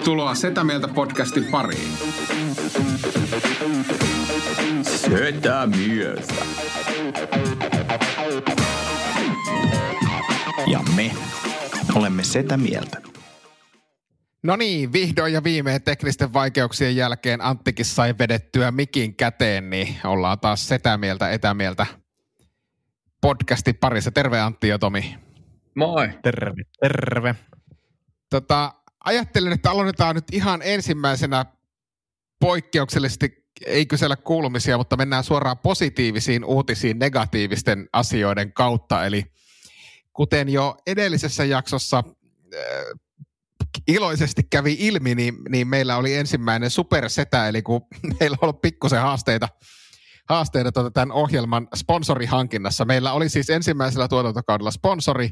Tervetuloa Setä Mieltä podcastin pariin. Setä Mieltä. Ja me olemme Setä Mieltä. No niin, vihdoin ja viimein teknisten vaikeuksien jälkeen Anttikin sai vedettyä mikin käteen, niin ollaan taas Setä Mieltä, Etämieltä podcastin parissa. Terve Antti ja Tomi. Moi. Terve, terve. Tota, ajattelin, että aloitetaan nyt ihan ensimmäisenä poikkeuksellisesti, ei kysellä kuulumisia, mutta mennään suoraan positiivisiin uutisiin negatiivisten asioiden kautta. Eli kuten jo edellisessä jaksossa äh, iloisesti kävi ilmi, niin, niin meillä oli ensimmäinen supersetä, eli kun meillä on ollut pikkusen haasteita, haasteita tuota tämän ohjelman sponsorihankinnassa. Meillä oli siis ensimmäisellä tuotantokaudella sponsori,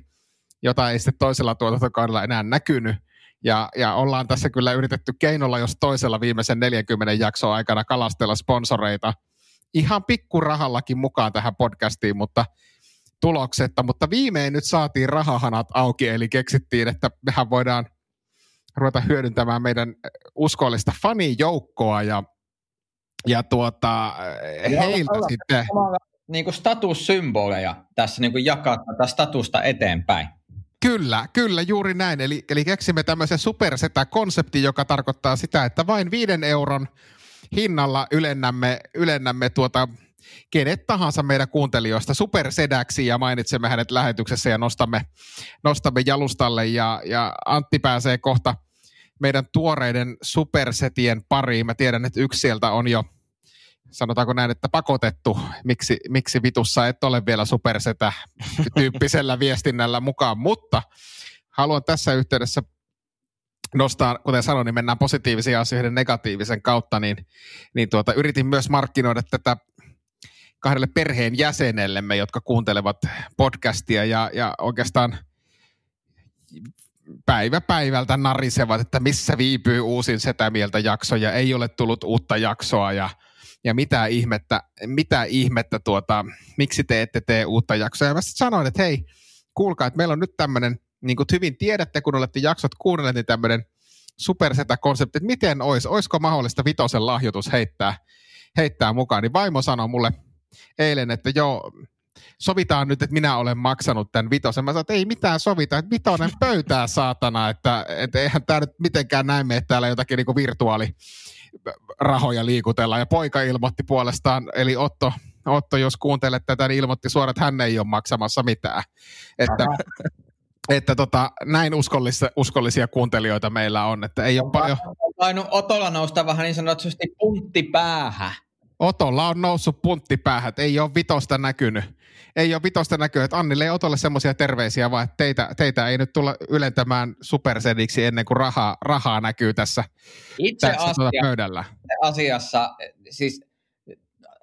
jota ei sitten toisella tuotantokaudella enää näkynyt. Ja, ja ollaan tässä kyllä yritetty keinolla, jos toisella viimeisen 40 jakson aikana kalastella sponsoreita ihan pikkurahallakin mukaan tähän podcastiin, mutta tuloksetta. Mutta viimein nyt saatiin rahahanat auki, eli keksittiin, että mehän voidaan ruveta hyödyntämään meidän uskollista fanijoukkoa ja, ja tuota, heiltä olla sitten... Niin kuin statussymboleja tässä niin kuin jakaa tätä statusta eteenpäin. Kyllä, kyllä, juuri näin. Eli, eli keksimme tämmöisen supersetä-konseptin, joka tarkoittaa sitä, että vain viiden euron hinnalla ylennämme, ylennämme tuota, kenet tahansa meidän kuuntelijoista supersedäksi ja mainitsemme hänet lähetyksessä ja nostamme, nostamme jalustalle. Ja, ja Antti pääsee kohta meidän tuoreiden supersetien pariin. Mä tiedän, että yksi sieltä on jo, sanotaanko näin, että pakotettu, miksi, miksi vitussa et ole vielä supersetä tyyppisellä viestinnällä mukaan, mutta haluan tässä yhteydessä nostaa, kuten sanoin, niin mennään positiivisia asioiden negatiivisen kautta, niin, niin tuota, yritin myös markkinoida tätä kahdelle perheen jäsenellemme, jotka kuuntelevat podcastia ja, ja oikeastaan päivä päivältä narisevat, että missä viipyy uusin Setä Mieltä jakso ja ei ole tullut uutta jaksoa ja, ja mitä ihmettä, mitä ihmettä tuota, miksi te ette tee uutta jaksoa. Ja mä sitten sanoin, että hei, kuulkaa, että meillä on nyt tämmöinen, niin kuin hyvin tiedätte, kun olette jaksot kuunnelleet, niin tämmöinen supersetä-konsepti, että miten olisi, olisiko mahdollista vitosen lahjoitus heittää, heittää mukaan. Niin vaimo sanoi mulle eilen, että joo, sovitaan nyt, että minä olen maksanut tämän vitosen. Mä sanoin, että ei mitään sovita, että vitonen pöytää saatana, että, että eihän tämä nyt mitenkään näin mene täällä jotakin niin virtuaali rahoja liikutellaan. Ja poika ilmoitti puolestaan, eli Otto, Otto jos kuuntelet tätä, niin ilmoitti suoraan, että hän ei ole maksamassa mitään. Että, että tota, näin uskollisia, uskollisia kuuntelijoita meillä on, että ei ole paljon... Tainnut Otolla nousta vähän niin sanotusti puntti päähän. Otolla on noussut puntti päähän, että ei ole vitosta näkynyt. Ei ole vitosta näkynyt, että Annille ei Otolle semmoisia terveisiä, vaan että teitä, teitä ei nyt tulla ylentämään supersediksi ennen kuin rahaa, rahaa näkyy tässä, Itse tässä tuota asia, pöydällä. asiassa, siis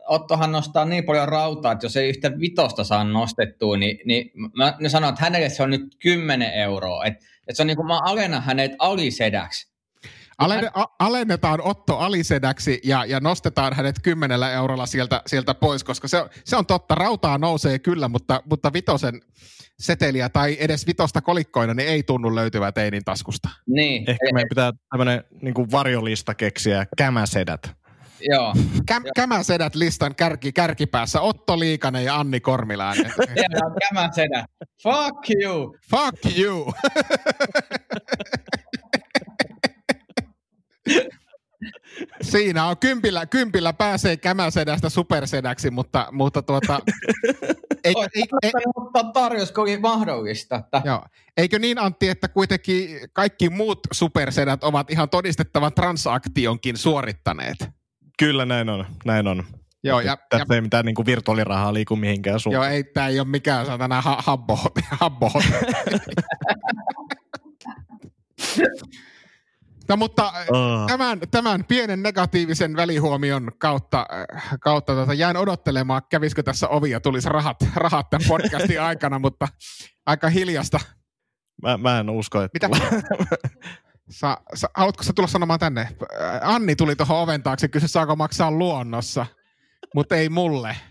Ottohan nostaa niin paljon rautaa, että jos ei yhtä vitosta saa nostettua, niin, niin mä sanon, että hänelle se on nyt 10 euroa. Että et se on niin kuin mä alennan hänet alisedäksi. Alenne, a, alennetaan Otto alisedäksi ja, ja nostetaan hänet kymmenellä eurolla sieltä, sieltä pois, koska se, se on totta, rautaa nousee kyllä, mutta, mutta vitosen seteliä tai edes vitosta kolikkoina niin ei tunnu löytyvää teinin taskusta. Niin. Ehkä meidän pitää tämmöinen niin varjolista keksiä, kämäsedät. Joo. Käm, kämäsedät listan kärki, kärkipäässä Otto Liikanen ja Anni Kormilainen. Siellä on tämä sedä. Fuck you. Fuck you! Siinä on kympillä, kympillä pääsee kämäsedästä supersedäksi, mutta, mutta tuota, eikö, eikö, e, kannattanut ottaa tarjous, kun mahdollista. Että joo, eikö niin Antti, että kuitenkin kaikki muut supersedät ovat ihan todistettavan transaktionkin suorittaneet? Kyllä näin on, näin on. Joo, ja, ja, Tässä ei mitään niin kuin virtuaalirahaa liiku mihinkään suuntaan. joo ei, tämä ei ole mikään satana ha, habbo, habbo. No mutta Oh. tämän, tämän pienen negatiivisen välihuomion kautta, äh, kautta tuota, jään odottelemaan, kävisikö tässä ovi ja tulisi rahat, rahat tämän podcastin aikana, mutta aika hiljasta. Mä, mä en usko, että... Mitä? Sa, sa, haluatko sä tulla sanomaan tänne? Äh, Anni tuli tuohon oven taakse, kysyi saako maksaa luonnossa, mutta ei mulle.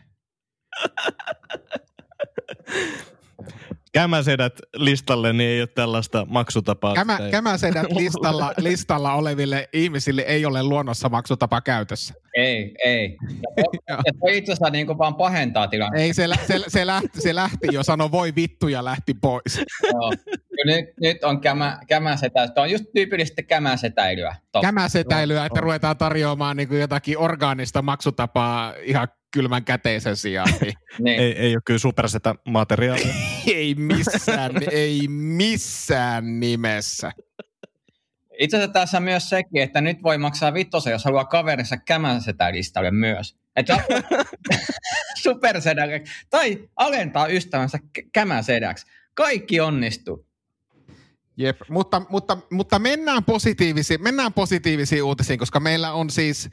kämäsedät listalle, niin ei ole tällaista maksutapaa. Kämä, kämäsedät listalla, listalla oleville ihmisille ei ole luonnossa maksutapa käytössä. Ei, ei. Ja toi itse asiassa niin vaan pahentaa tilannetta. Ei, se, lä- se, se, lähti, se lähti jo, sanoi voi vittu ja lähti pois. Joo. Nyt, nyt on kämä, kämäsetä. Tuo on just tyypillistä kämäsetäilyä. To- Kämäsetäilyä, että ruvetaan tarjoamaan niin jotakin orgaanista maksutapaa ihan kylmän käteisen sijaan. Niin. Niin. Ei, ei ole kyllä supersetä materiaalia. ei missään, ei missään nimessä. Itse asiassa tässä myös sekin, että nyt voi maksaa vittosen, jos haluaa kaverinsa kämäsetälistalle myös. Että supersedälle tai alentaa ystävänsä kä- kämäsedäksi. Kaikki onnistuu. Jep, mutta, mutta, mutta mennään, positiivisiin, mennään positiivisiin uutisiin, koska meillä on siis,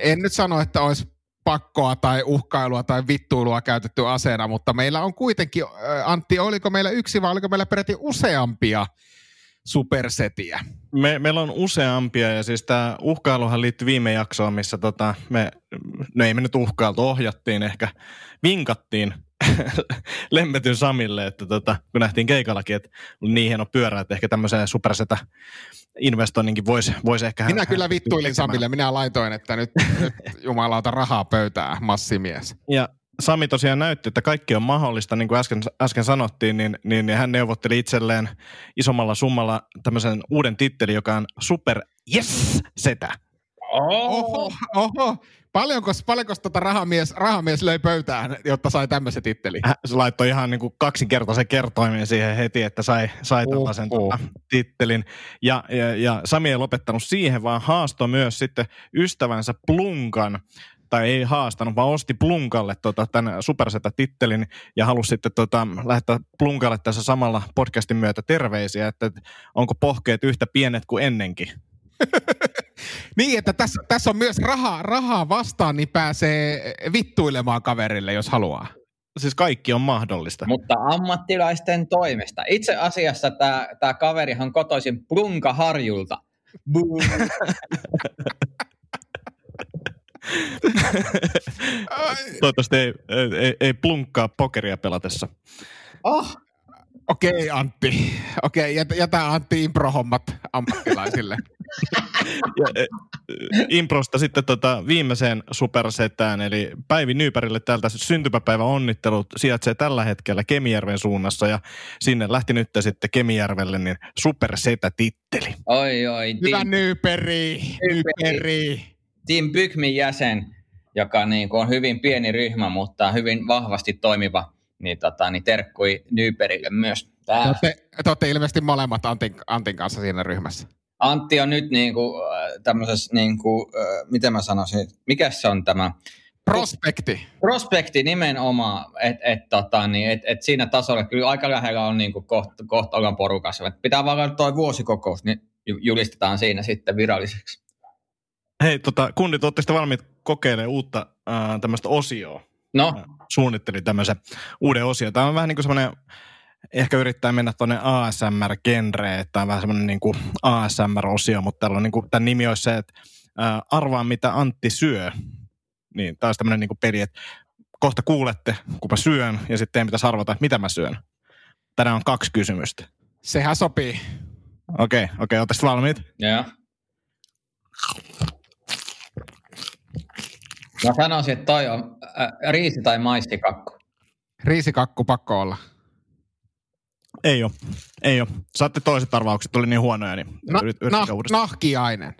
en nyt sano, että olisi pakkoa tai uhkailua tai vittuilua käytetty aseena, mutta meillä on kuitenkin, Antti, oliko meillä yksi vai oliko meillä peräti useampia supersetiä? Me, meillä on useampia ja siis tämä uhkailuhan liittyy viime jaksoon, missä tota, me, no ei me nyt uhkailtu, ohjattiin ehkä, vinkattiin Lemmetyn Samille, että tota, kun nähtiin keikallakin, että niin hieno pyörä, että ehkä tämmöiseen supersetä investoinninkin voisi vois ehkä... Minä hän- kyllä vittuilin. Samille, minä laitoin, että nyt, nyt jumalauta rahaa pöytää, massimies. Ja Sami tosiaan näytti, että kaikki on mahdollista, niin kuin äsken, äsken sanottiin, niin, niin, niin hän neuvotteli itselleen isommalla summalla tämmöisen uuden tittelin, joka on Super Yes Setä. Oho, oho. Paljonko, paljonko tota rahamies, rahamies löi pöytään, jotta sai tämmöisen tittelin? Hän- Se laittoi ihan niin kuin kaksinkertaisen kertoimen siihen heti, että sai, sai Uh, tällaisen tota, tittelin. Ja, ja, ja Sami ei lopettanut siihen, vaan haastoi myös sitten ystävänsä Plunkan, tai ei haastanut, vaan osti Plunkalle tota, tämän Supersetä-tittelin ja halusi sitten tota, lähettää Plunkalle tässä samalla podcastin myötä terveisiä, että onko pohkeet yhtä pienet kuin ennenkin. Niin, että tässä, tässä on myös rahaa, rahaa vastaan, niin pääsee vittuilemaan kaverille, jos haluaa. Siis kaikki on mahdollista. Mutta ammattilaisten toimesta. Itse asiassa tämä, kaverihan on kotoisin Plunkaharjulta. Toivottavasti ei, ei, ei, plunkkaa pokeria pelatessa. Oh, Okei, Antti. Okei, jätä, jätä Antti improhommat ammattilaisille. Ja, e, Improsta sitten tota viimeiseen supersetään, eli Päivi Nyypärille täältä syntymäpäivän onnittelut sijaitsee tällä hetkellä Kemijärven suunnassa ja sinne lähti nyt sitten Kemijärvelle niin supersetä-titteli. oi, oi. Hyvä Nyyperi, Nyyperi. Team Bykmin jäsen, joka niin kuin on hyvin pieni ryhmä, mutta hyvin vahvasti toimiva, niin, tota, niin terkkui Nyperille myös. Te olette, te olette ilmeisesti molemmat Antin, Antin kanssa siinä ryhmässä. Antti on nyt niin kuin, äh, tämmöisessä, niin kuin, äh, miten mä sanoisin, mikä se on tämä? Prospekti. Prospekti nimenomaan, että et, tota, niin, et, et siinä tasolla kyllä aika lähellä on niin kohta koht ollaan porukassa. Et pitää vaan tuo vuosikokous, niin ju- julistetaan siinä sitten viralliseksi. Hei, tota, kundit, ootte sitten valmiit kokeilemaan uutta äh, tämmöistä osioa? No, Suunnittelin tämmöisen uuden osion. Tämä on vähän niin kuin semmoinen, ehkä yrittää mennä tuonne ASMR-genreen, että tämä on vähän semmoinen niin kuin ASMR-osio, mutta täällä on niin kuin, tämän nimi olisi se, että äh, arvaa mitä Antti syö. Niin, tämä olisi tämmöinen niin kuin peli, että kohta kuulette, kun mä syön, ja sitten teidän pitäisi arvata, että mitä mä syön. Tänään on kaksi kysymystä. Sehän sopii. Okei, okei, okay, valmiit? joo. Mä sanoisin, että toi on äh, riisi- tai maistikakku. Riisikakku pakko olla. Ei ole. Ei ole. Saatte toiset arvaukset, oli niin huonoja, niin Na, yrit, nah, uudestaan. nahkiainen.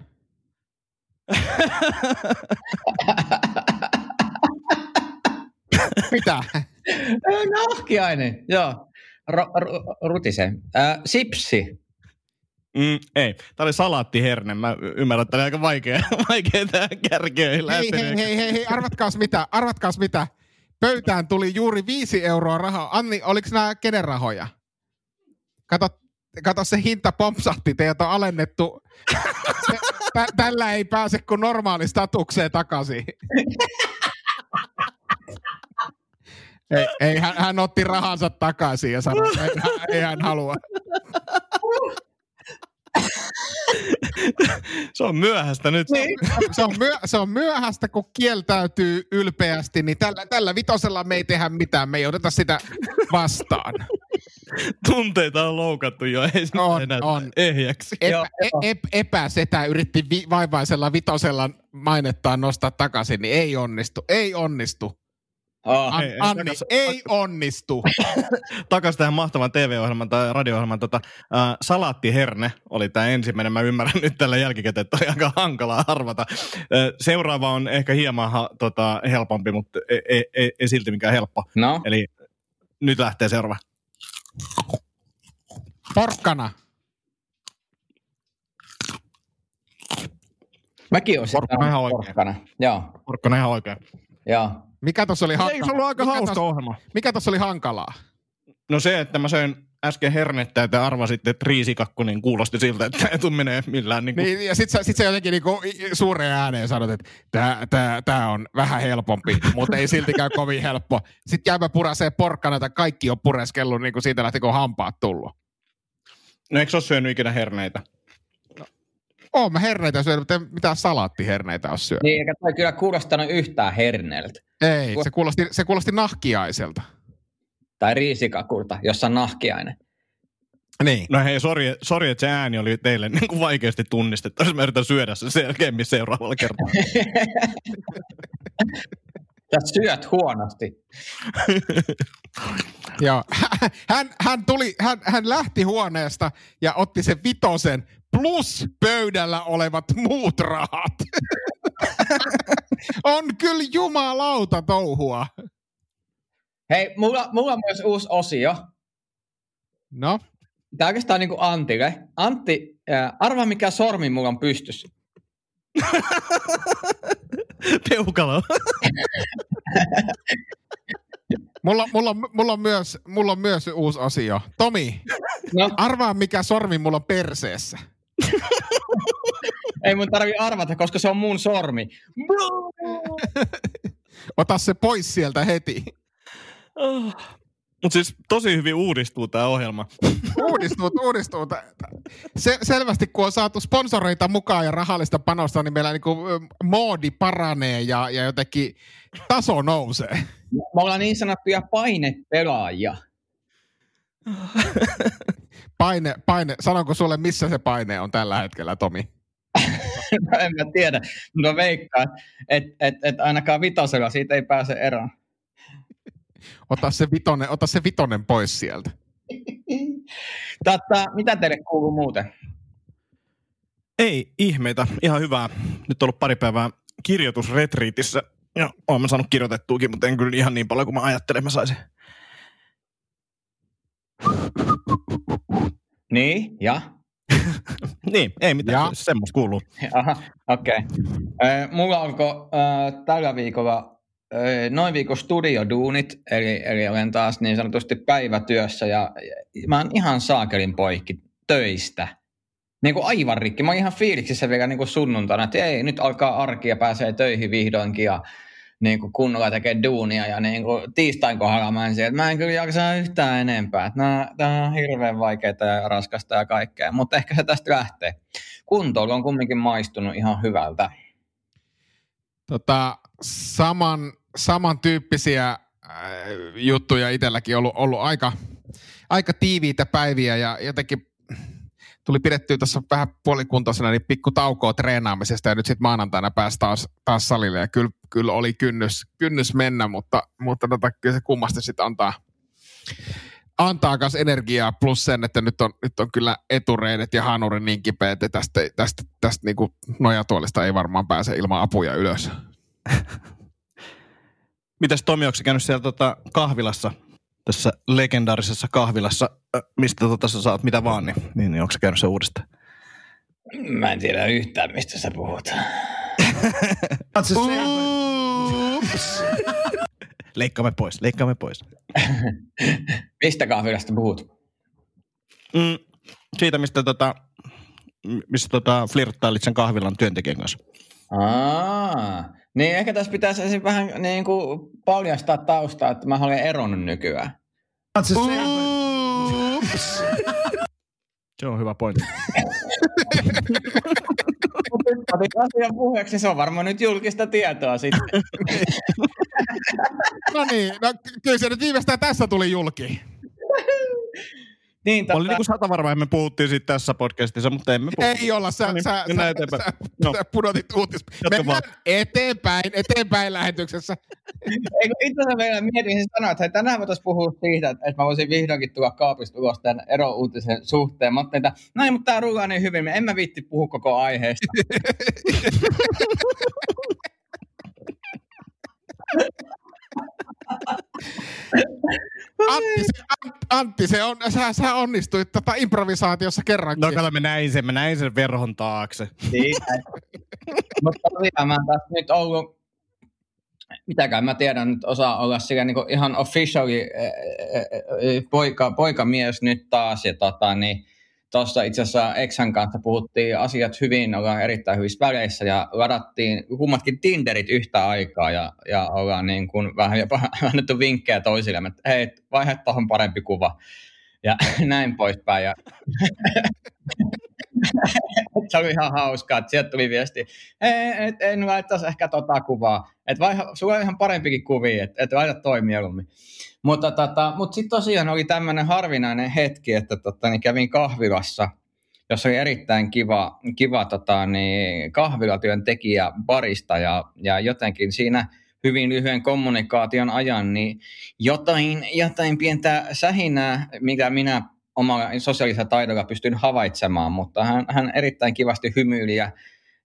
Mitä? Nahkiainen, joo. Ro, ro, rutisen. Äh, sipsi. Mm, ei. Tämä oli salaattiherne. Mä ymmärrän, että tämä on aika vaikea, vaikea tähän kärkeen Hei, hei, hei, hei, hei, arvatkaas mitä, arvatkaas mitä. Pöytään tuli juuri viisi euroa rahaa. Anni, oliko nämä kenen rahoja? Kato, kato se hinta pompsahti, teidät on alennettu. Se, tä, tällä ei pääse kuin normaali statukseen takaisin. Ei, ei hän, hän otti rahansa takaisin ja sanoi, että ei, ei hän halua. Se on myöhäistä nyt. Niin. Se on, myö, se on myöhäistä, kun kieltäytyy ylpeästi, niin tällä, tällä vitosella me ei tehdä mitään, me ei oteta sitä vastaan. Tunteita on loukattu jo, ei se On, enää on. ehjäksi. Epä, e, ep, epäsetä yritti vi, vaivaisella vitosella mainettaan nostaa takaisin, niin ei onnistu. Ei onnistu. Oh. An, Ei, Anni, takas- ei onnistu. Takaisin tähän mahtavan TV-ohjelman tai radio-ohjelman. Tota, äh, salaattiherne oli tämä ensimmäinen. Mä ymmärrän nyt tällä jälkikäteen, että oli aika hankalaa arvata. Äh, seuraava on ehkä hieman ha, tota, helpompi, mutta ei, ei, ei, ei silti mikään helppo. No, Eli nyt lähtee seuraava. Porkkana. mäkin olisin Porkkana ihan porkkana. Joo, Porkkana ihan oikein. joo. Mikä tuossa oli, Eikö hankalaa? se ollut aika mikä hauska tossa- ohjelma? mikä tossa oli hankalaa? No se, että mä söin äsken hernettä ja te arvasitte, että riisikakku, niin kuulosti siltä, että ei tule menee millään niin kuin, Niin, ja sit sä, sit sä jotenkin niinku i- suureen ääneen sanot, että tää, tää, tää on vähän helpompi, mutta ei siltikään kovin helppo. Sitten käypä purasee porkkana, että kaikki on pureskellut niin kuin siitä lähti, kun hampaat tullut. No eikö se ole syönyt ikinä herneitä? Oon mä herneitä syönyt, mutta en mitään salaattiherneitä ole syönyt. Niin, eikä toi kyllä kuulostanut yhtään herneeltä. Ei, se kuulosti, se kuulosti nahkiaiselta. Tai riisikakulta, jossa on nahkiainen. Niin. No hei, sori, sori että se ääni oli teille niin kuin vaikeasti tunnistettavissa. Mä yritän syödä sen selkeämmin seuraavalla kertaa. Sä syöt huonosti. Joo. Hän, hän, tuli, hän, hän lähti huoneesta ja otti sen vitosen plus pöydällä olevat muut rahat. on kyllä jumalauta touhua. Hei, mulla, mulla on myös uusi osio. No, Tämä oikeastaan on niin kuin Antille. Antti, äh, arvaa mikä sormi mulla on pystyssä. Peukalo. mulla, mulla, mulla, on myös, mulla on myös uusi osio. Tomi, No, arvaa mikä sormi mulla on perseessä. ei mun tarvi arvata, koska se on mun sormi. Ota se pois sieltä heti. Mutta siis tosi hyvin uudistuu tämä ohjelma. Uudistuu, uudistuu. Se, selvästi kun on saatu sponsoreita mukaan ja rahallista panosta, niin meillä niinku, moodi paranee ja, ja jotenkin taso nousee. Me ollaan niin sanottuja painepelaajia. Paine, paine, sanonko sulle, missä se paine on tällä hetkellä, Tomi? No, en mä tiedä, mutta veikkaan, että et, et ainakaan vitosella siitä ei pääse eroon. Ota se vitonen, ota se vitonen pois sieltä. Tata, mitä teille kuuluu muuten? Ei ihmeitä, ihan hyvää. Nyt on ollut pari päivää kirjoitusretriitissä. Ja mä saanut kirjoitettuukin, mutta en kyllä ihan niin paljon kuin mä ajattelin, mä saisin. Niin, ja? Niin, ei mitään, Ja? semmoista kuuluu. Aha, okei. Okay. Mulla onko äh, tällä viikolla äh, noin viikon studioduunit, eli, eli olen taas niin sanotusti päivätyössä ja, ja mä oon ihan saakelin poikki töistä. Niin kuin aivan rikki. Mä oon ihan fiiliksissä vielä niin kuin sunnuntaina, että ei, nyt alkaa arki ja pääsee töihin vihdoinkin ja niin kuin kunnolla tekee duunia ja niin kuin tiistain kohdalla mä en, että mä en kyllä jaksa yhtään enempää. Että tämä on hirveän vaikeaa ja raskasta ja kaikkea, mutta ehkä se tästä lähtee. Kuntoilu on kumminkin maistunut ihan hyvältä. Tota, saman, samantyyppisiä äh, juttuja itselläkin ollut, ollut aika, aika tiiviitä päiviä ja jotenkin tuli pidettyä tuossa vähän puolikuntoisena niin pikku taukoa treenaamisesta ja nyt sitten maanantaina pääsi taas, taas salille ja kyllä, kyllä oli kynnys, kynnys mennä, mutta, mutta tota, kyllä se kummasti sitten antaa, antaa myös energiaa plus sen, että nyt on, nyt on kyllä etureidet ja hanuri niin kipeät, että tästä, tästä, tästä niin kuin nojatuolista ei varmaan pääse ilman apuja ylös. Mitäs Tomi, onko käynyt siellä tota, kahvilassa, tässä legendaarisessa kahvilassa, mistä tota, sä saat mitä vaan, niin, niin, niin onko sä käynyt se uudestaan? Mä en tiedä yhtään, mistä sä puhut. Leikkaamme pois, leikkaamme pois. Mistä kahvilasta puhut? Mm, siitä, mistä tota, missä tota, flirttailit sen kahvilan työntekijän kanssa. Aa, niin ehkä tässä pitäisi ensin vähän niin kuin paljastaa taustaa, että mä olen eronnut nykyään. Se on hyvä pointti. Otit asian puheeksi, se on varmaan nyt julkista tietoa sitten. No niin, no ky- kyllä se nyt viimeistään tässä tuli julki. Niin, Mä olin niin kuin sata varma, me puhuttiin siitä tässä podcastissa, mutta emme puhu. Ei olla, sä, No niin, sä, sä, eteenpäin. sä, No. sä pudotit uutis. Mennään eteenpäin, eteenpäin lähetyksessä. Eikö itse asiassa vielä mietin siis sanoa, että hei, tänään voitaisiin puhua siitä, että että mä voisin vihdoinkin tulla kaapista ulos tämän erouutisen suhteen. Mä ajattelin, että no ei, mutta tämä rullaa niin hyvin, en mä viitti puhua koko aiheesta. Antti, se, Ant- Antti, se on, sä, sä onnistuit tota improvisaatiossa kerrankin. No kato, mä näin sen, mä näin sen verhon taakse. Niin. Mutta tosiaan mä tässä nyt ollut, mitäkään mä tiedän, nyt osaa olla sillä niin ihan officially eh, eh, eh, poika, poikamies nyt taas. Ja tota, niin, tuossa itse asiassa Exan kanssa puhuttiin asiat hyvin, ollaan erittäin hyvissä väleissä ja ladattiin kummatkin Tinderit yhtä aikaa ja, ja ollaan niin kuin vähän jopa annettu vinkkejä toisille, että hei, vaihda tuohon parempi kuva ja näin poispäin. Ja se oli ihan hauskaa, että sieltä tuli viesti, ei, et, en laittaisi ehkä tota kuvaa, että sulla on ihan parempikin kuvia, että et laita toi mieluummin. Mutta, tota, mutta sitten tosiaan oli tämmöinen harvinainen hetki, että tota, niin kävin kahvilassa, jossa oli erittäin kiva, kiva tota, niin, kahvilatyöntekijä barista ja, ja jotenkin siinä hyvin lyhyen kommunikaation ajan, niin jotain, jotain pientä sähinää, mikä minä omalla sosiaalisella taidolla pystyn havaitsemaan, mutta hän, hän erittäin kivasti hymyili ja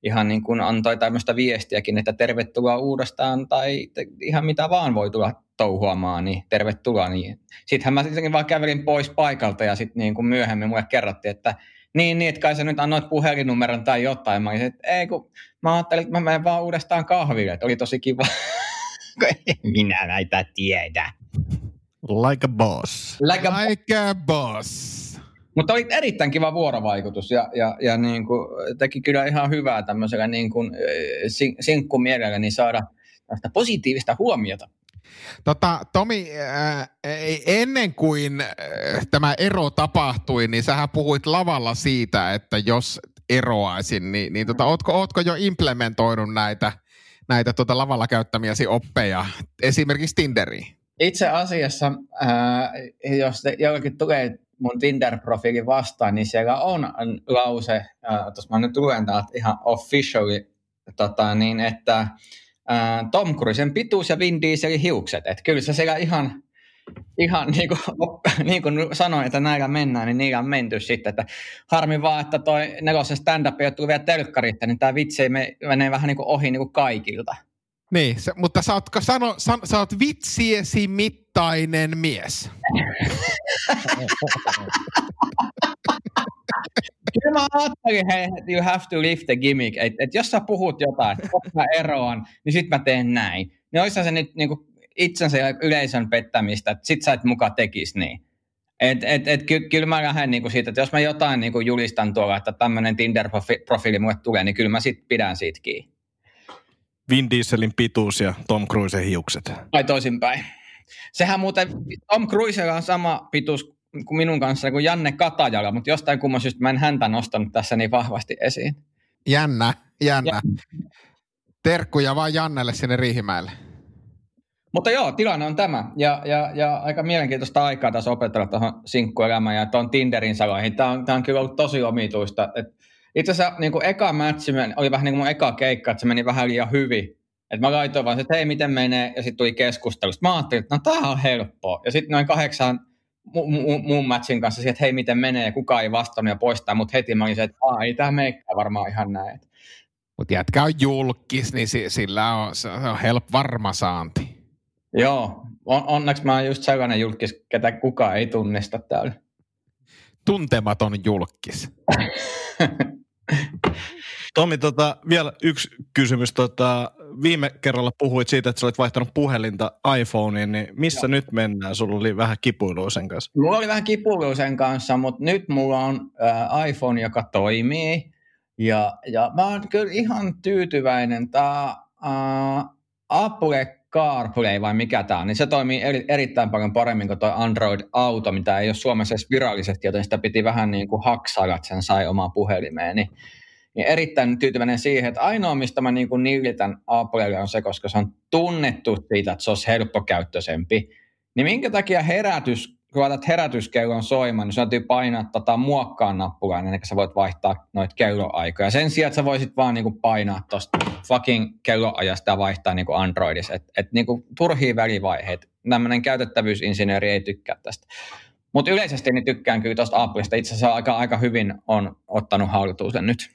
ihan niin kuin antoi tämmöistä viestiäkin, että tervetuloa uudestaan tai te- ihan mitä vaan voi tulla touhuamaan, niin tervetuloa. Niin. Sittenhän mä sitten vaan kävelin pois paikalta ja sitten niin kuin myöhemmin mulle kerrottiin, että niin, niin, että kai sä nyt annoit puhelinnumeron tai jotain. Mä olisin, että ei kun mä ajattelin, että mä menen vaan uudestaan kahville, että oli tosi kiva. Minä näitä tiedä. Like a boss. Like a Like a boss. Mutta oli erittäin kiva vuorovaikutus ja, ja, ja niin kuin, teki kyllä ihan hyvää tämmöisellä niin kuin, sin- sinkkumielellä niin saada tästä positiivista huomiota. Tota, Tomi, äh, ennen kuin äh, tämä ero tapahtui, niin sähän puhuit lavalla siitä, että jos eroaisin, niin, niin tota, ootko, ootko jo implementoinut näitä, näitä tota lavalla käyttämiäsi oppeja esimerkiksi Tinderiin? Itse asiassa, ää, jos jollakin tulee mun Tinder-profiili vastaan, niin siellä on lause, tuossa mä nyt luen täältä ihan officially, tota, niin että ää, Tom Cruisen pituus ja Vin Dieselin hiukset. Että kyllä se siellä ihan, ihan niin kuin, niin kuin sanoin, että näillä mennään, niin niillä on menty sitten. Että harmi vaan, että toi nelosen stand-up ei ole tullut vielä telkkarista, niin tämä vitsi me- menee vähän niin kuin ohi niin kuin kaikilta. Niin, se, mutta sä oot, sano, san, sä oot vitsiesi mittainen mies. Kyllä mä ajattelin, hei, you have to lift the gimmick. Että et jos sä puhut jotain, että mä niin sit mä teen näin. Niin olisi se nyt niinku itsensä ja yleisön pettämistä, että sit sä et muka tekis niin. Et, et, et, ky, kyllä mä lähden niinku siitä, että jos mä jotain niinku julistan tuolla, että tämmöinen Tinder-profiili mulle tulee, niin kyllä mä sit pidän siitä kiinni. Vin Dieselin pituus ja Tom Cruisen hiukset. Tai toisinpäin. Sehän muuten, Tom Cruisella on sama pituus kuin minun kanssa kuin Janne Katajalla, mutta jostain kumman syystä mä en häntä nostanut tässä niin vahvasti esiin. Jännä, jännä. Terkkuja vaan Jannelle sinne Riihimäelle. Mutta joo, tilanne on tämä. Ja, ja, ja aika mielenkiintoista aikaa tässä opetella tuohon sinkkuelämään ja tuon Tinderin saloihin. Tämä on, tämä on kyllä ollut tosi omituista. Et itse asiassa niin kuin eka match oli vähän niin kuin mun eka keikka, että se meni vähän liian hyvin. Et mä laitoin vaan, että hei, miten menee, ja sitten tuli keskustelu. Sitten mä ajattelin, että no tämä on helppoa. Ja sitten noin kahdeksan mu- mu- muun matchin kanssa siihen, että hei, miten menee, ja kukaan ei vastannut ja poistaa, mutta heti mä olin se, että Aa, ei tämä meikään varmaan ihan näin. Mutta jätkä on julkis, niin si- sillä on, se on help varma saanti. Joo, on, onneksi mä oon just sellainen julkis, ketä kukaan ei tunnista täällä. Tuntematon julkis. Tomi, tota, vielä yksi kysymys. Tota, viime kerralla puhuit siitä, että sä olet vaihtanut puhelinta iPhoneen, niin missä Joo. nyt mennään? Sulla oli vähän kipuilua sen kanssa. Mulla oli vähän kipuilua sen kanssa, mutta nyt mulla on äh, iPhone, joka toimii. Ja, ja mä oon kyllä ihan tyytyväinen. Tämä äh, Apple CarPlay vai mikä tämä on, niin se toimii eri, erittäin paljon paremmin kuin tuo Android Auto, mitä ei ole Suomessa edes virallisesti, joten sitä piti vähän niin kuin haksailla, että sen sai omaan puhelimeen. Niin, niin erittäin tyytyväinen siihen, että ainoa, mistä mä niin kuin Applelle on se, koska se on tunnettu siitä, että se olisi helppokäyttöisempi. Niin minkä takia herätys kun laitat herätyskellon soimaan, niin sun täytyy painaa tota muokkaa nappulaa, ennen kuin sä voit vaihtaa noita kelloaikoja. Sen sijaan, että sä voisit vaan niinku painaa tuosta fucking kelloajasta ja vaihtaa niinku Androidissa. Et, et niinku turhia välivaiheita. Tämmöinen käytettävyysinsinööri ei tykkää tästä. Mutta yleisesti niin tykkään kyllä tuosta Applesta. Itse asiassa aika, aika hyvin on ottanut haltuun sen nyt.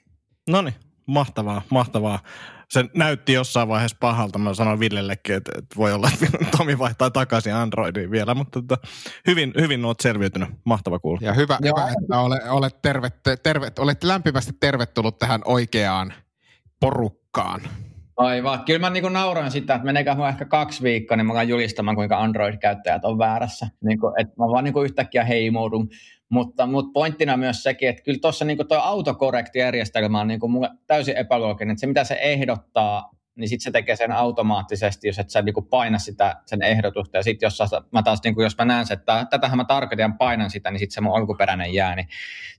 No niin, mahtavaa, mahtavaa. Se näytti jossain vaiheessa pahalta. Mä sanoin Villellekin, että, että voi olla, että Tomi vaihtaa takaisin Androidiin vielä, mutta tota, hyvin, hyvin olet selviytynyt. Mahtava kuulla. Ja hyvä, hyvä että olet, olet, terve, terve, olet lämpimästi tervetullut tähän oikeaan porukkaan. Aivan. Kyllä mä niin nauran sitä, että meneekö mua ehkä kaksi viikkoa, niin mä julistamaan, kuinka Android-käyttäjät on väärässä. Niin kuin, että mä vaan niin kuin yhtäkkiä heimoudun. Mutta, mutta pointtina myös sekin, että kyllä tuossa niin tuo autokorrektijärjestelmä on niin täysin epälooginen. Että se, mitä se ehdottaa, niin sitten se tekee sen automaattisesti, jos et sä niin paina sitä, sen ehdotusta. Ja sitten jos mä taas, niin kuin, jos mä näen että tätähän mä tarkoitan painan sitä, niin sitten se mun alkuperäinen jää. Niin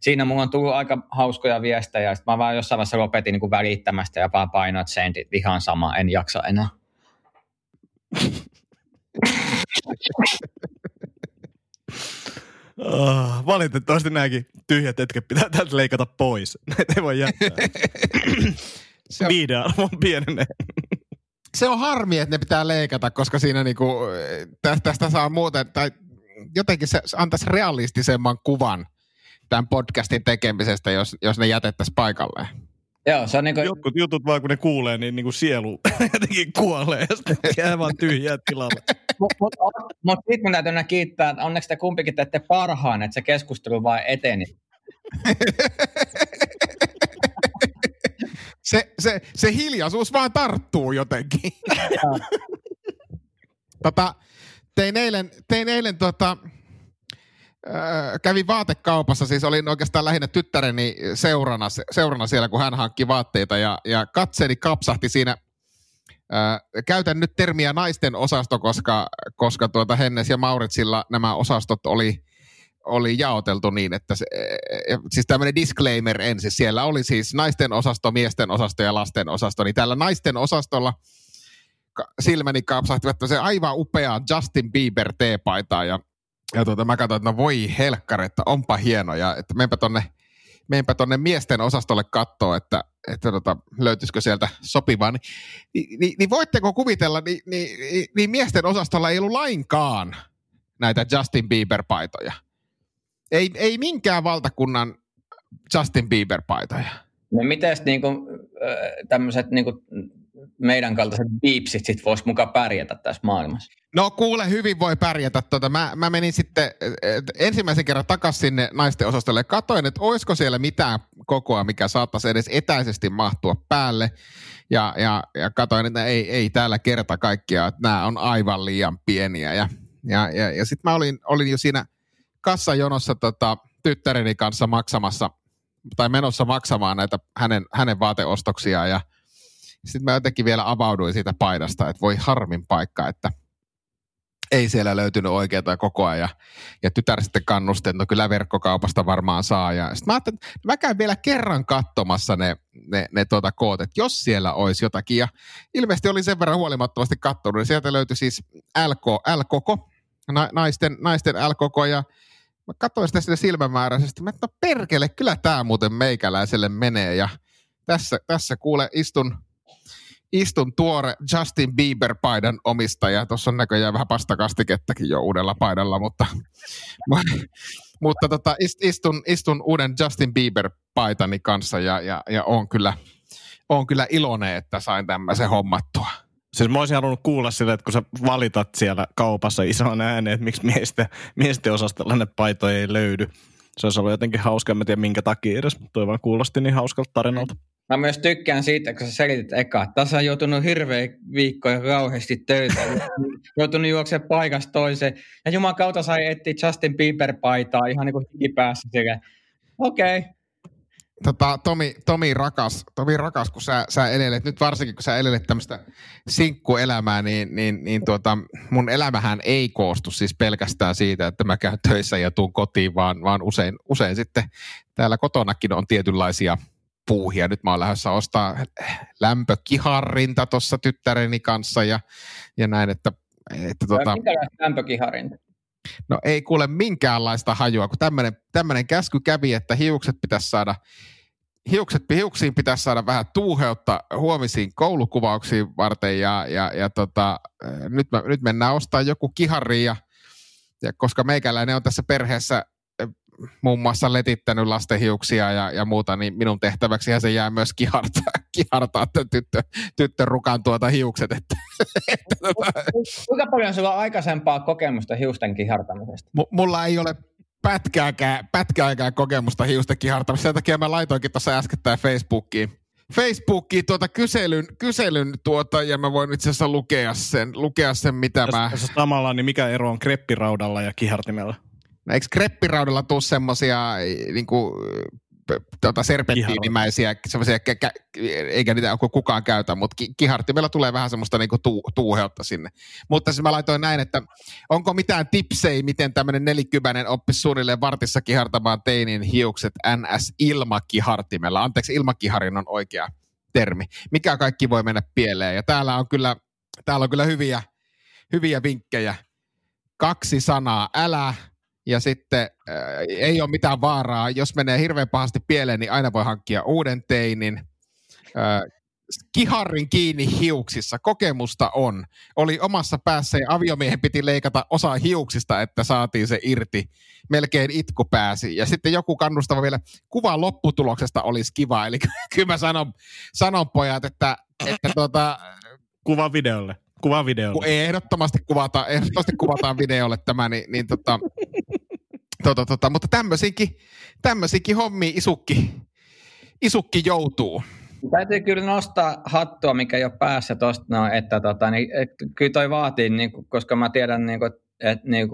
siinä mulla on tullut aika hauskoja viestejä. Ja sitten mä vaan jossain vaiheessa lopetin niin välittämästä ja vaan painoin sentit ihan sama, en jaksa enää. Oh, valitettavasti nämäkin tyhjät hetket pitää täältä leikata pois. Näitä ei voi jättää. se on, Viidearvo on pienenee. se on harmi, että ne pitää leikata, koska siinä niinku, tästä saa muuten, tai jotenkin se antaisi realistisemman kuvan tämän podcastin tekemisestä, jos, jos ne jätettäisiin paikalleen. Joo, se on niin kuin... Jotkut jutut vaan kun ne kuulee, niin, niin kuin sielu jotenkin kuolee ja sitten jää vaan tyhjää tilalle. Mutta mut, sitten minä täytyy kiittää, että onneksi te kumpikin teette parhaan, että se keskustelu vain eteni. se, se, se hiljaisuus vaan tarttuu jotenkin. tota, tein eilen, tein eilen tota, kävin vaatekaupassa, siis olin oikeastaan lähinnä tyttäreni seurana, seurana siellä, kun hän hankki vaatteita ja, ja katseeni kapsahti siinä Ää, käytän nyt termiä naisten osasto, koska, koska tuota Hennes ja Mauritsilla nämä osastot oli, oli jaoteltu niin, että se, siis tämmöinen disclaimer ensin. Siellä oli siis naisten osasto, miesten osasto ja lasten osasto. Niin tällä naisten osastolla silmäni kapsahtivat se aivan upea Justin Bieber teepaitaa ja ja tuota, mä katsoin, että no voi helkkari, että onpa hieno. Ja että menpä tonne, menpä tonne miesten osastolle katsoa, että, että tota, löytyisikö sieltä sopivaa. Ni, niin, niin, niin voitteko kuvitella, niin, niin, niin miesten osastolla ei ollut lainkaan näitä Justin Bieber-paitoja. Ei, ei minkään valtakunnan Justin Bieber-paitoja. No mites niinku, tämmöiset niinku meidän kaltaiset beepsit sit vois mukaan pärjätä tässä maailmassa? No kuule, hyvin voi pärjätä. Tota, mä, mä menin sitten ensimmäisen kerran takaisin sinne naisten osastolle katoin, että olisiko siellä mitään kokoa, mikä saattaisi edes etäisesti mahtua päälle. Ja, ja, ja katoin, että ei, ei täällä kerta kaikkiaan, että nämä on aivan liian pieniä. Ja, ja, ja, ja sitten mä olin, olin jo siinä kassajonossa tota, tyttäreni kanssa maksamassa tai menossa maksamaan näitä hänen, hänen vaateostoksiaan ja sitten mä jotenkin vielä avauduin siitä paidasta, että voi harmin paikka, että – ei siellä löytynyt oikeaa koko ajan. Ja tytär sitten kannusti, että no kyllä verkkokaupasta varmaan saa. Ja sitten mä ajattelin, että mä käyn vielä kerran katsomassa ne, ne, ne tuota koot, että jos siellä olisi jotakin. Ja ilmeisesti oli sen verran huolimattomasti katsonut, niin sieltä löytyi siis LK, L-koko, naisten, naisten L-koko ja mä katsoin sitä sille silmämääräisesti, mä että no perkele, kyllä tämä muuten meikäläiselle menee ja tässä, tässä kuule istun istun tuore Justin Bieber-paidan omistaja. Tuossa on näköjään vähän pastakastikettakin jo uudella paidalla, mutta, mutta tota, istun, istun uuden Justin Bieber-paitani kanssa ja, ja, ja on, kyllä, on kyllä iloinen, että sain tämmöisen hommattua. Siis mä olisin halunnut kuulla sitä, että kun sä valitat siellä kaupassa ison ääneen, että miksi miesten, miesten osastolla ne paitoja ei löydy. Se olisi ollut jotenkin hauska, en tiedä minkä takia edes, mutta toi vaan kuulosti niin hauskalta tarinalta. Mä myös tykkään siitä, kun sä selitit eka, tässä on joutunut hirveä viikkoja kauheasti töitä, joutunut juoksemaan paikasta toiseen. Ja Juman kautta sai etsiä Justin Bieber-paitaa ihan niin kuin hikipäässä. Okei, okay. Tota, Tomi, Tomi, rakas, Tomi rakas, kun sä, sä elelet, nyt varsinkin kun sä elelet tämmöistä sinkkuelämää, niin, niin, niin tuota, mun elämähän ei koostu siis pelkästään siitä, että mä käyn töissä ja tuun kotiin, vaan, vaan usein, usein sitten täällä kotonakin on tietynlaisia – puuhia. Nyt mä oon lähdössä ostaa lämpökiharrinta tuossa tyttäreni kanssa ja, ja näin, että... että tota... Minkälaista lämpökiharrinta? No ei kuule minkäänlaista hajua, kun tämmöinen käsky kävi, että hiukset pitäisi saada hiukset hiuksiin pitäisi saada vähän tuuheutta huomisiin koulukuvauksiin varten ja, ja, ja tota, nyt, mä, nyt mennään ostamaan joku kihari ja, ja koska meikäläinen on tässä perheessä muun muassa letittänyt lastenhiuksia ja, ja muuta, niin minun tehtäväksi se jää myös kihartaa, kihartaa tyttö, tyttö rukan tuota hiukset. Että, että, tota. Kuinka paljon sulla on aikaisempaa kokemusta hiusten kihartamisesta? M- mulla ei ole pätkääkään, pätkääkään kokemusta hiusten kihartamisesta. Sen takia mä laitoinkin tuossa äskettäin Facebookiin, Facebookiin tuota kyselyn, kyselyn tuota, ja mä voin itse asiassa lukea sen, lukea sen mitä jos, mä... Jos samalla, niin mikä ero on kreppiraudalla ja kihartimella? Eikö kreppiraudalla tule semmoisia niin kuin, tota serpenttiinimäisiä, semmoisia, eikä niitä kukaan käytä, mutta kihartimella tulee vähän semmoista niinku tuu, tuuheutta sinne. Mutta siis mä laitoin näin, että onko mitään tipsei, miten tämmöinen nelikymäinen oppisi suunnilleen vartissa kihartamaan teinin hiukset NS ilmakihartimella. Anteeksi, ilmakiharin on oikea termi. Mikä kaikki voi mennä pieleen. Ja täällä on kyllä, täällä on kyllä hyviä, hyviä vinkkejä. Kaksi sanaa, älä, ja sitten äh, ei ole mitään vaaraa. Jos menee hirveän pahasti pieleen, niin aina voi hankkia uuden teinin. Äh, kiharrin kiinni hiuksissa. Kokemusta on. Oli omassa päässä ja aviomiehen piti leikata osa hiuksista, että saatiin se irti. Melkein itku pääsi. Ja sitten joku kannustava vielä, kuva lopputuloksesta olisi kiva. Eli kyllä mä sanon, sanon pojat, että, että tuota, Kuva videolle. Kuva videolle. Ehdottomasti kuvataan, ehdottomasti kuvataan videolle tämä, niin, niin tota, tota, tota, mutta tämmöisiinkin, tämmöisiinkin hommiin isukki, isukki joutuu. Täytyy kyllä nostaa hattua, mikä jo päässä tuosta, no, että tota, niin, et, kyllä toi vaatii, niin, koska mä tiedän, niin, että niin,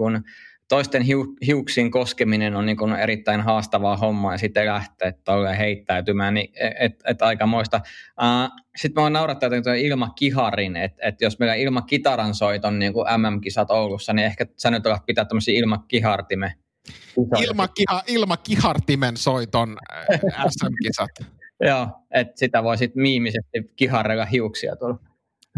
toisten hiu, hiuksiin koskeminen on niin kuin erittäin haastavaa hommaa ja sitten lähtee tuolle heittäytymään, niin et, et, et aikamoista. Uh, sitten mä oon naurattaa Ilma Kiharin, että et jos meillä Ilma Kitaran soiton niin kuin MM-kisat Oulussa, niin ehkä sä nyt alat pitää tämmöisiä Ilma Kihartime. Ilma, kiha, ilma Kihartimen soiton SM-kisat. Joo, että sitä voi sitten miimisesti kiharrella hiuksia tuolla.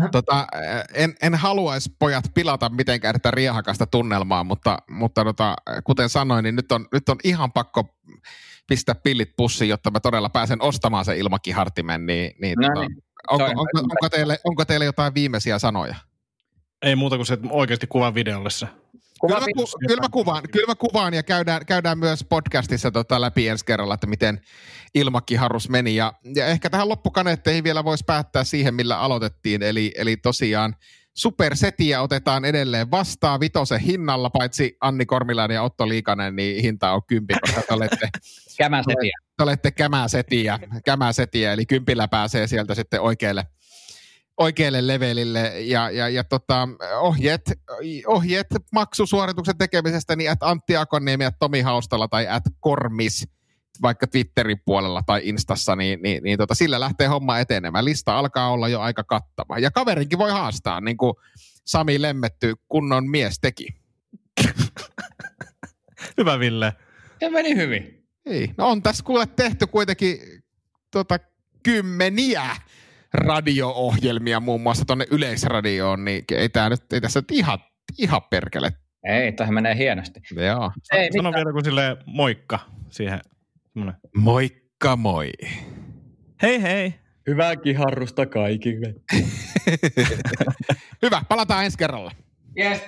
Tota, en, en haluaisi pojat pilata mitenkään tätä riehakasta tunnelmaa, mutta, mutta tota, kuten sanoin, niin nyt on, nyt on ihan pakko pistää pillit pussiin, jotta mä todella pääsen ostamaan sen ilmakihartimen. Niin, niin, no tota, niin. Onko, onko, onko, teille, onko teille jotain viimeisiä sanoja? Ei muuta kuin se, että oikeasti kuvan videolle se. Kyllä mä, ku, kyllä, mä kuvaan, kyllä mä kuvaan ja käydään, käydään myös podcastissa tota läpi ensi kerralla, että miten ilmakiharus meni. Ja, ja ehkä tähän loppukaneetteihin vielä voisi päättää siihen, millä aloitettiin. Eli, eli tosiaan supersetiä otetaan edelleen vastaan vitosen hinnalla, paitsi Anni Kormilainen ja Otto Liikanen, niin hinta on kympi, koska te olette, kämäsetiä. te olette kämäsetiä, kämäsetiä, eli kympillä pääsee sieltä sitten oikealle – oikealle levelille ja, ja, ja tota, ohjeet, ohjeet maksusuorituksen tekemisestä niin että Antti Akoniemi, että Tomi Haustala tai at Kormis vaikka Twitterin puolella tai Instassa, niin, niin, niin tota, sillä lähtee homma etenemään. Lista alkaa olla jo aika kattava. Ja kaverinkin voi haastaa, niin kuin Sami Lemmetty kunnon mies teki. Hyvä Ville. Se meni hyvin. Ei, no on tässä kuule tehty kuitenkin tota, kymmeniä radio-ohjelmia muun muassa tuonne yleisradioon, niin ei, tää nyt, ei tässä nyt ihan, ihan perkele. Ei, tähän menee hienosti. Joo. Ei, Sano mitään. vielä kuin silleen moikka siihen. Semmoinen. Moikka moi. Hei hei. Hyvää kiharrusta kaikille. Hyvä, palataan ensi kerralla. Yes.